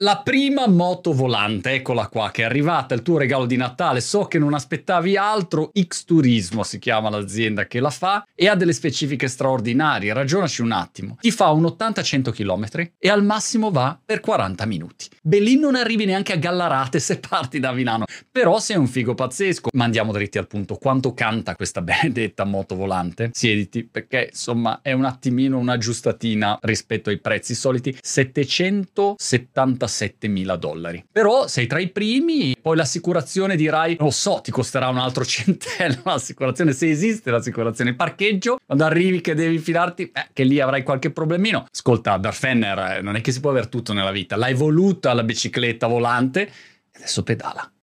La prima moto volante, eccola qua, che è arrivata, il tuo regalo di Natale. So che non aspettavi altro. X Turismo si chiama l'azienda che la fa e ha delle specifiche straordinarie. Ragionaci un attimo. Ti fa un 80-100 km e al massimo va per 40 minuti. Lì non arrivi neanche a Gallarate se parti da Milano. Però sei un figo pazzesco. Ma andiamo dritti al punto. Quanto canta questa benedetta moto volante? Siediti, perché insomma è un attimino un'aggiustatina rispetto ai prezzi soliti. 770 mila dollari. Però sei tra i primi, poi l'assicurazione dirai, lo so, ti costerà un altro centello l'assicurazione, se esiste l'assicurazione. Il parcheggio, quando arrivi che devi fidarti, eh, che lì avrai qualche problemino. Ascolta, Darfenner, eh, non è che si può avere tutto nella vita. L'hai voluta la bicicletta volante, e adesso pedala.